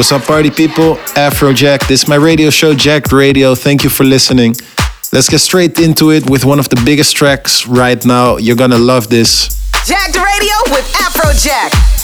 What's up, party people? Afrojack. This is my radio show, Jacked Radio. Thank you for listening. Let's get straight into it with one of the biggest tracks right now. You're gonna love this. Jacked Radio with Afrojack.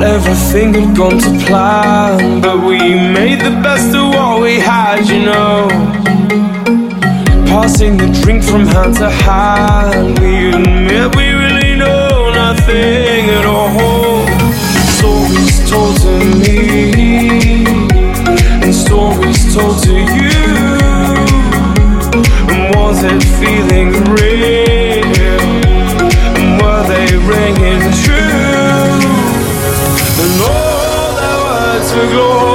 Not everything had gone to plan, but we made the best of what we had, you know. Passing the drink from hand to hand, we admit we really know nothing at all. Stories told to me, and stories told to you. And was it feeling glory,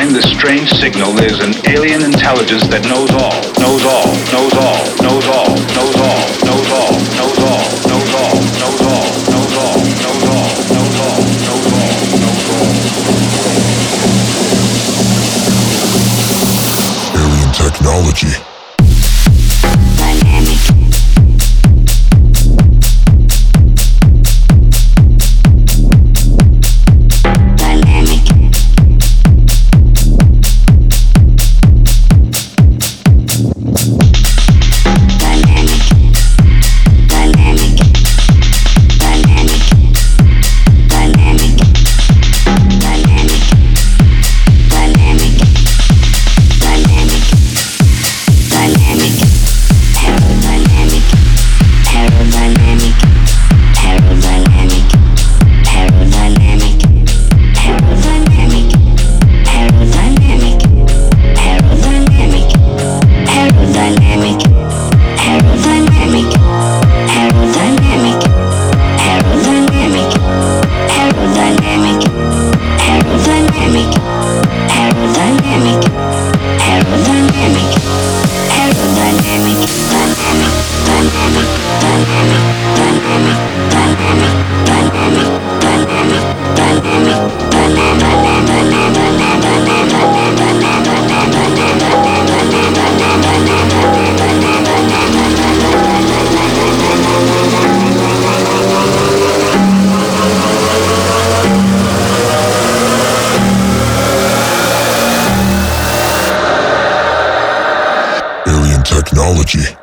Behind this strange signal is an alien intelligence that knows all, knows all, knows all, knows all, knows all, knows all, knows all, knows all, knows all, knows all, knows all, knows all, knows all, knows all. Alien technology. technology.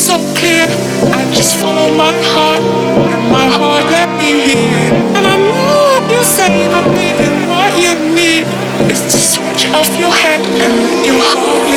So clear. I just follow my heart, and my heart let me hear. And I know you say, but baby, what you need is to switch off your head and your heart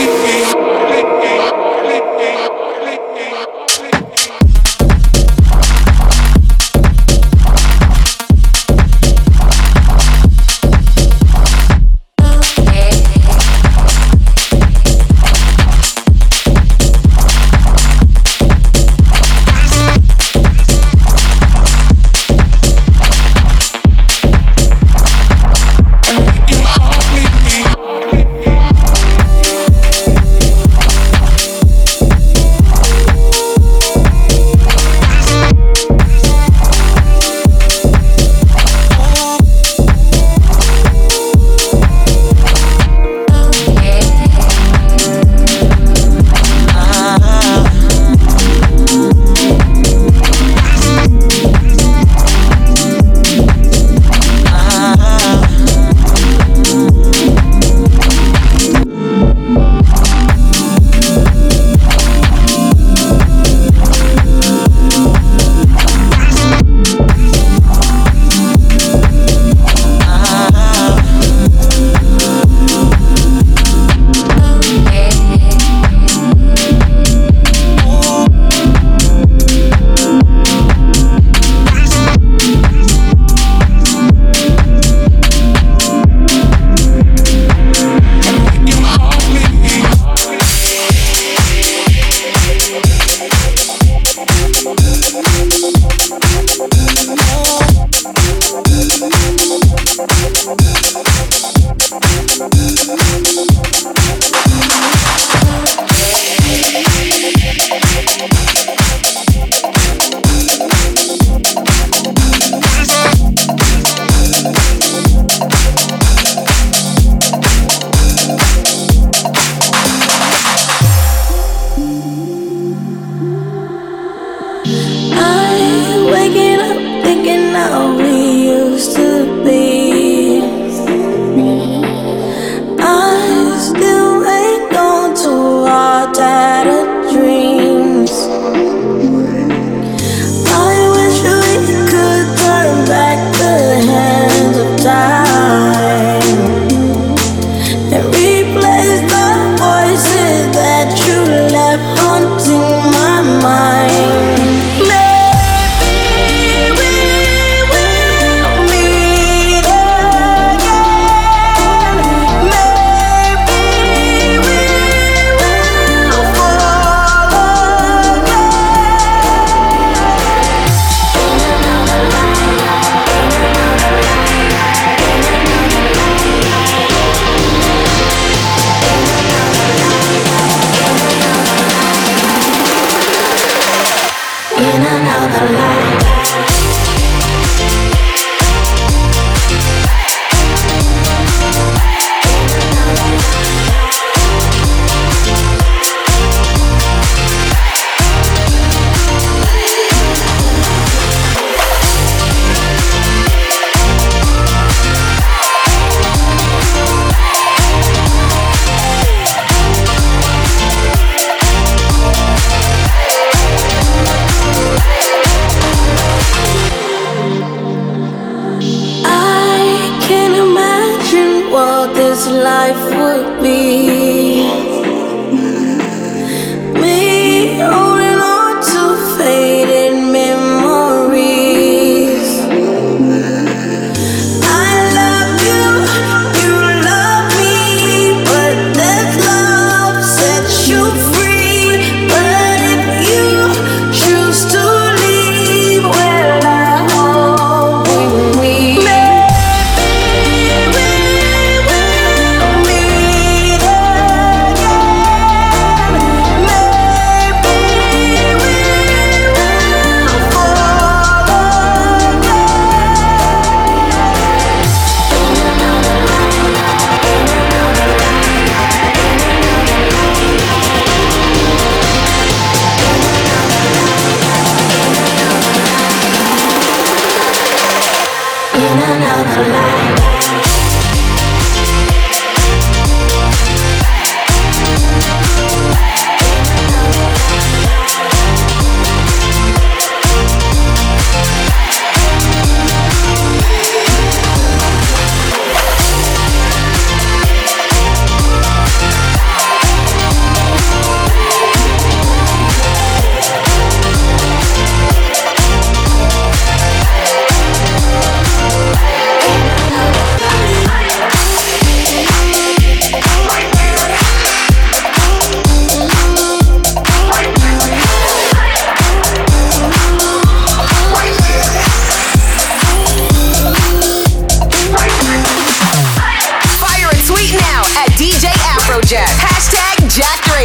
Thank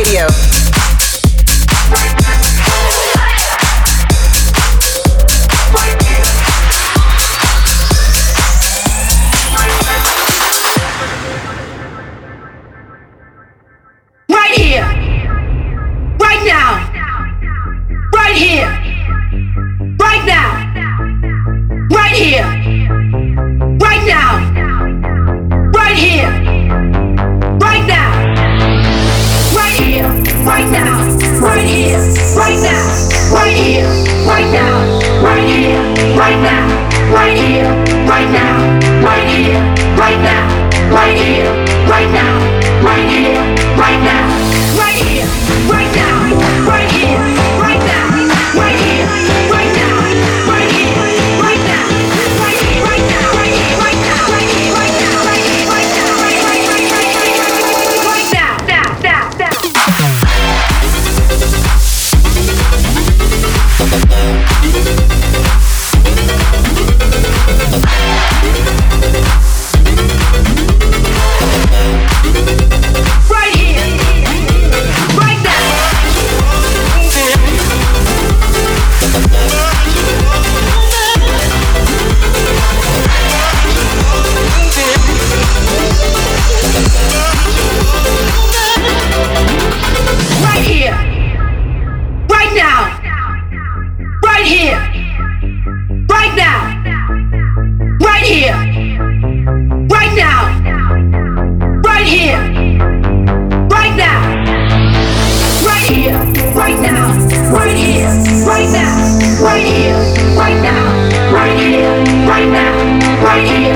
Radio. Bye.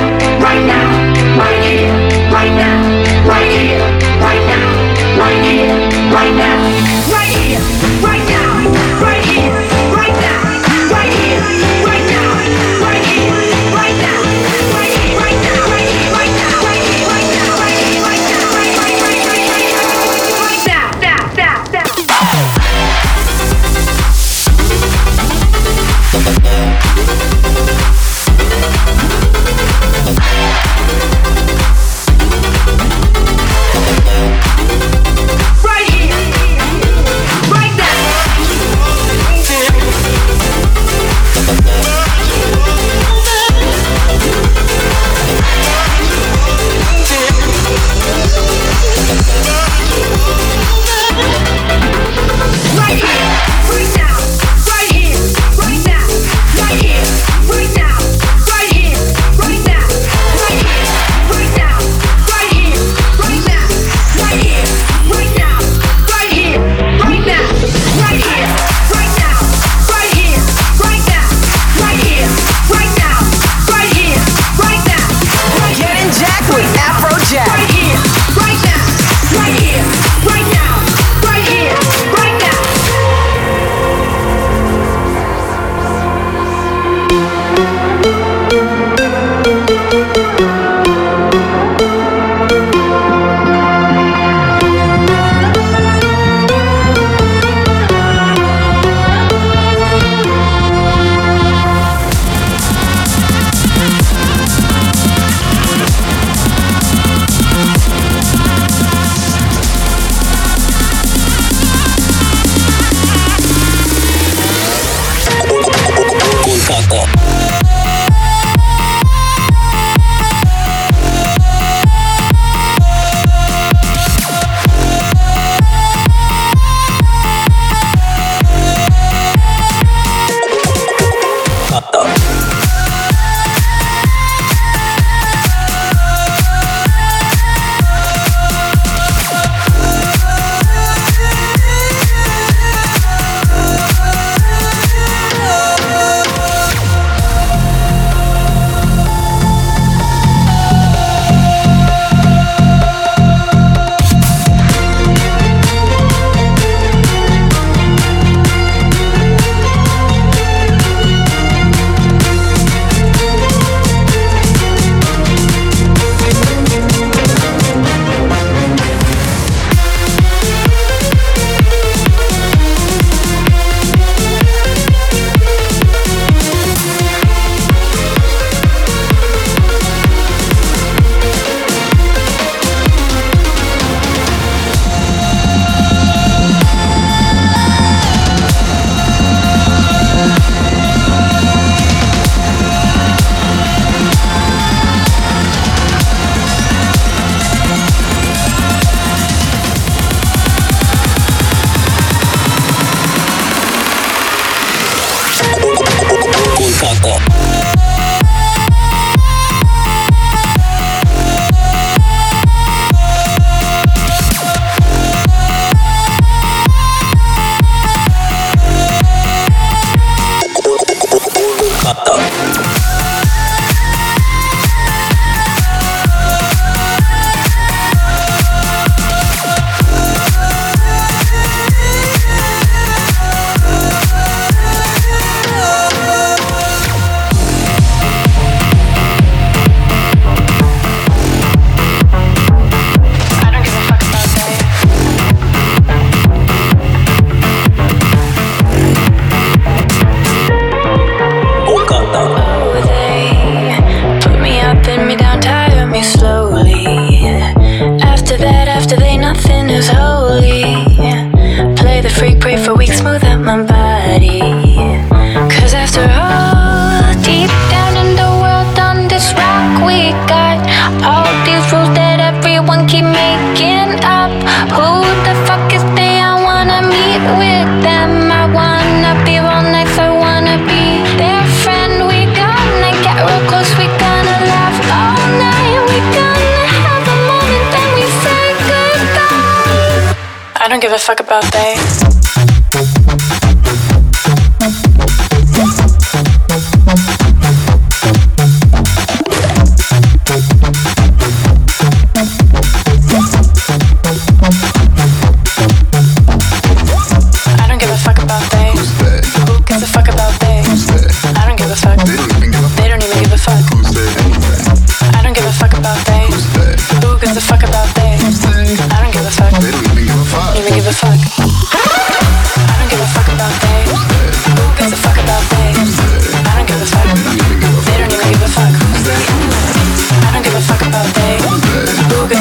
Stop the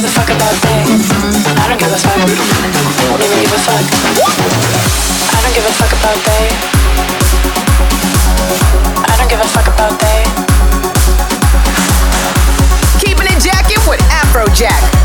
gives. I don't give a fuck. I don't. I don't give a fuck about they. I don't give a fuck about they. Keeping it jacking with Afrojack.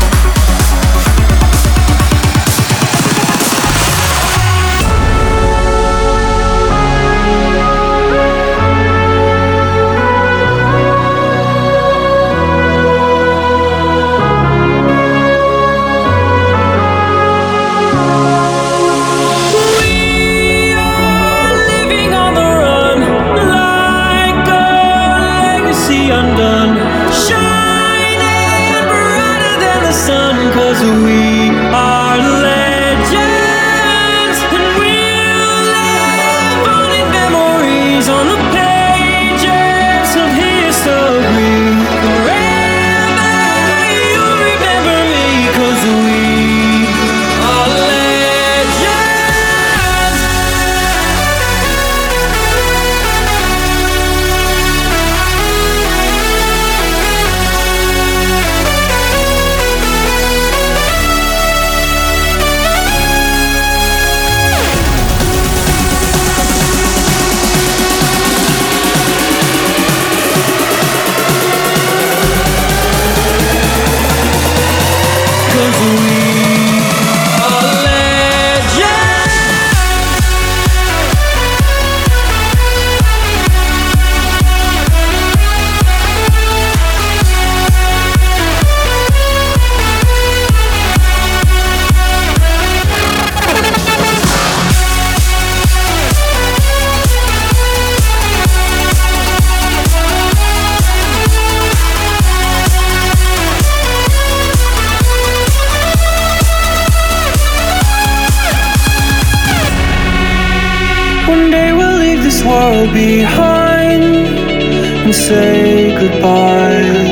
this world behind and say goodbye.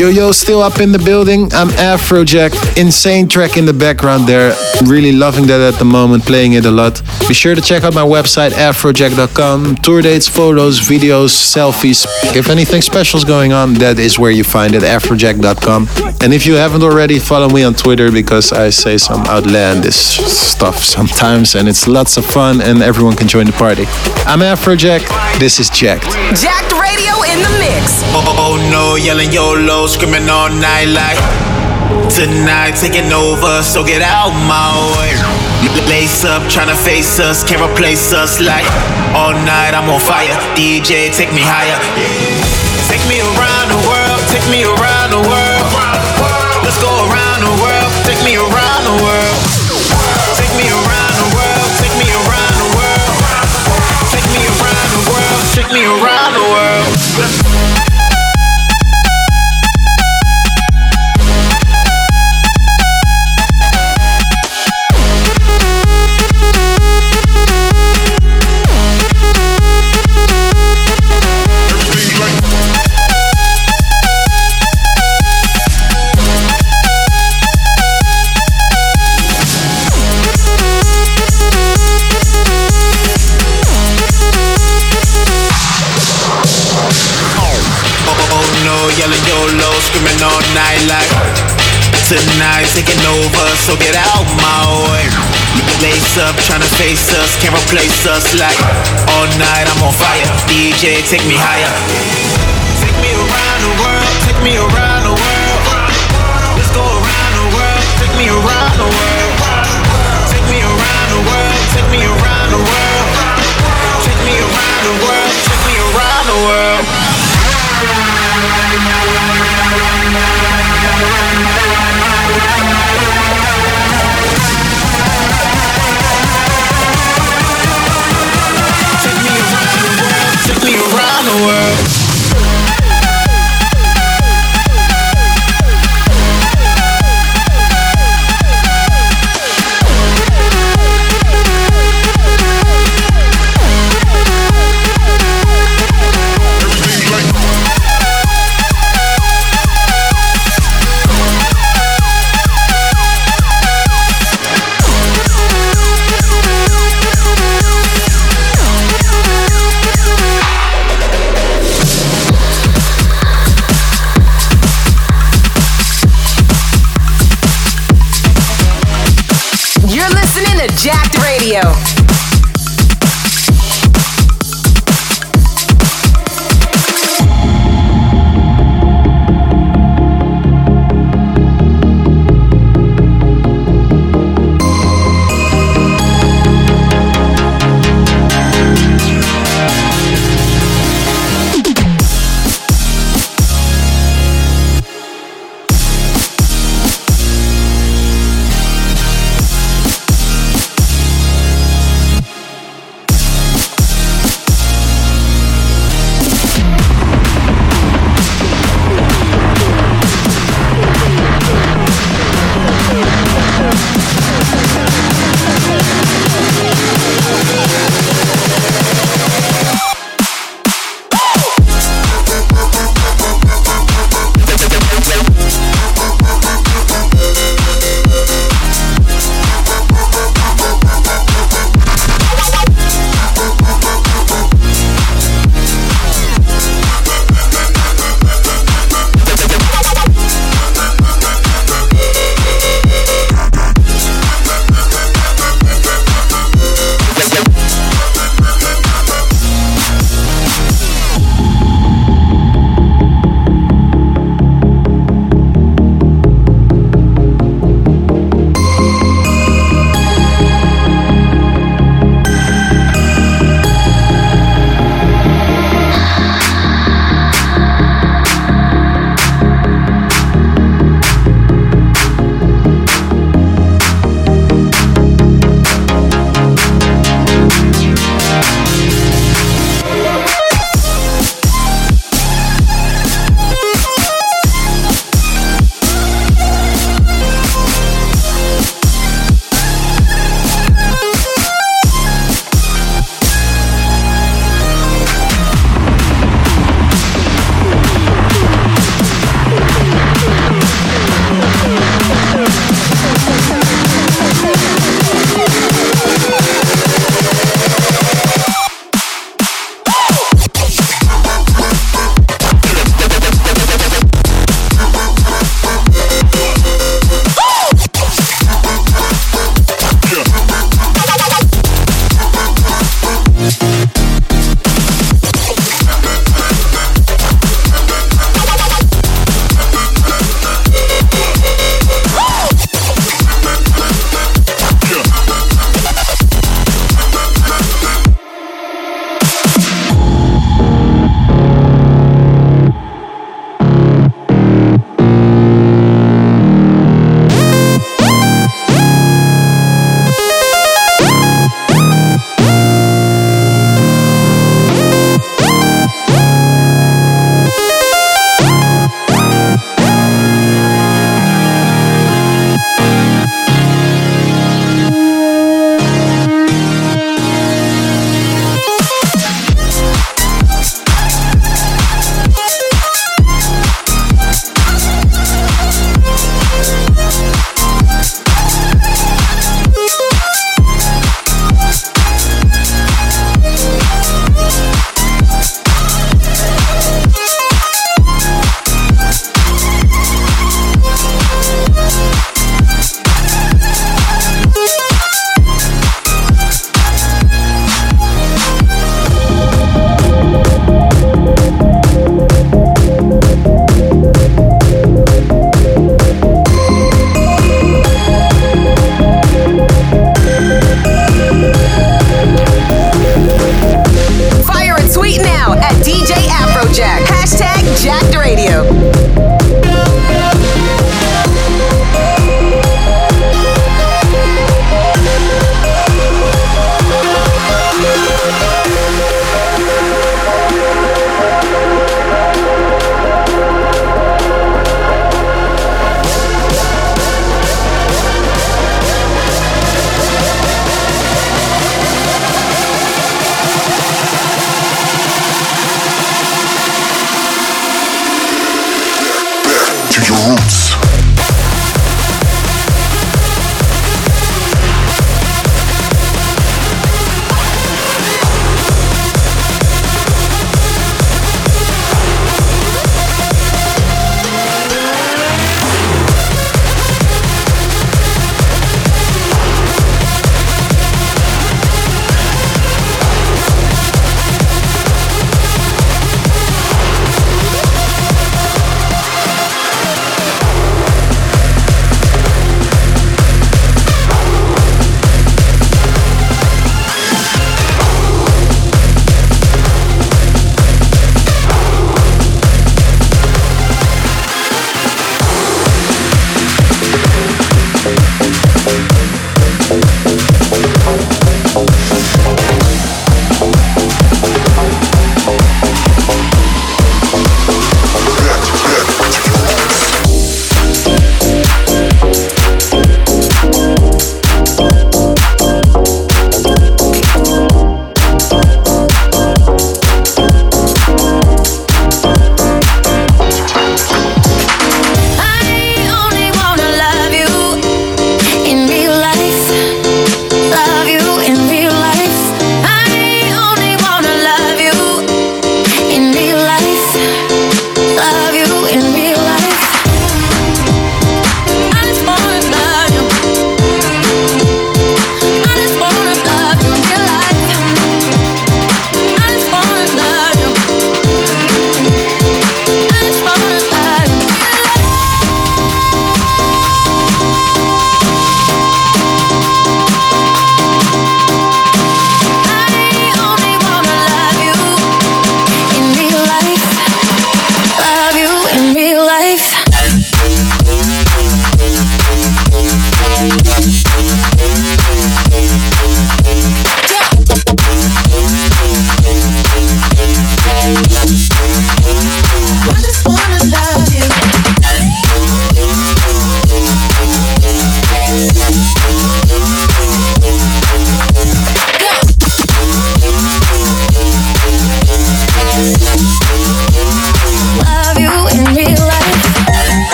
Yo yo, still up in the building. I'm Afrojack. Insane track in the background there. Really loving that at the moment, playing it a lot. Be sure to check out my website, afrojack.com. Tour dates, photos, videos, selfies. If anything special is going on, that is where you find it, afrojack.com. And if you haven't already, follow me on Twitter because I say some outlandish stuff sometimes and it's lots of fun and everyone can join the party. I'm Afrojack. This is Jacked. Jacked Radio in the mix. Oh, oh, oh no, yelling YOLO, screaming all night like Tonight taking over, so get out my way. Lace up, tryna face us, can't replace us like All night I'm on fire, DJ take me higher. Take me around the world, take me around the world. Let's go around the world, take me around the world. Take me around the world, take me around the world. Take me around the world, take me around Tonight taking over, so get out my way. You can Lace up, tryna face us, can't replace us like All night I'm on fire, DJ take me higher. Take me around the world, take me around the world. Let's go around the world, take me around the world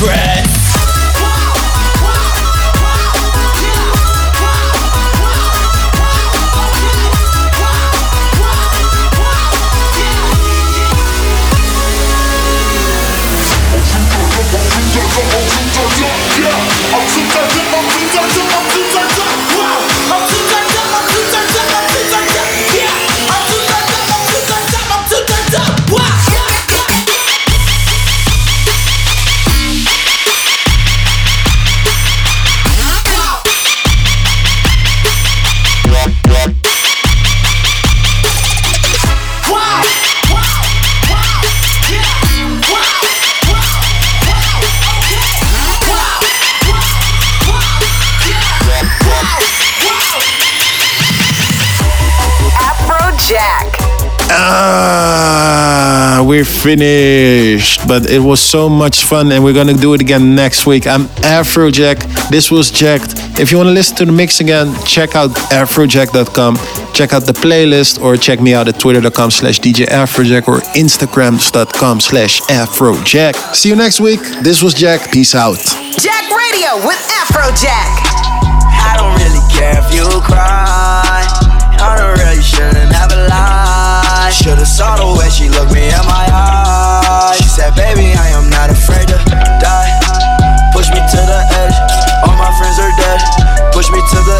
with finished. But it was so much fun, and we're gonna do it again next week. I'm Afrojack. This was Jacked. If you want to listen to the mix again, check out afrojack.com. Check out the playlist, or check me out at twitter.com slash DJ Afrojack or instagrams.com slash Afrojack. See you next week. This was Jack. Peace out. Jack Radio with Afrojack. I don't really care if you cry. I don't really shouldn't have lied. Should've saw the way she looked me in my eyes. She said, baby, I am not afraid to die. Push me to the edge. All my friends are dead. Push me to the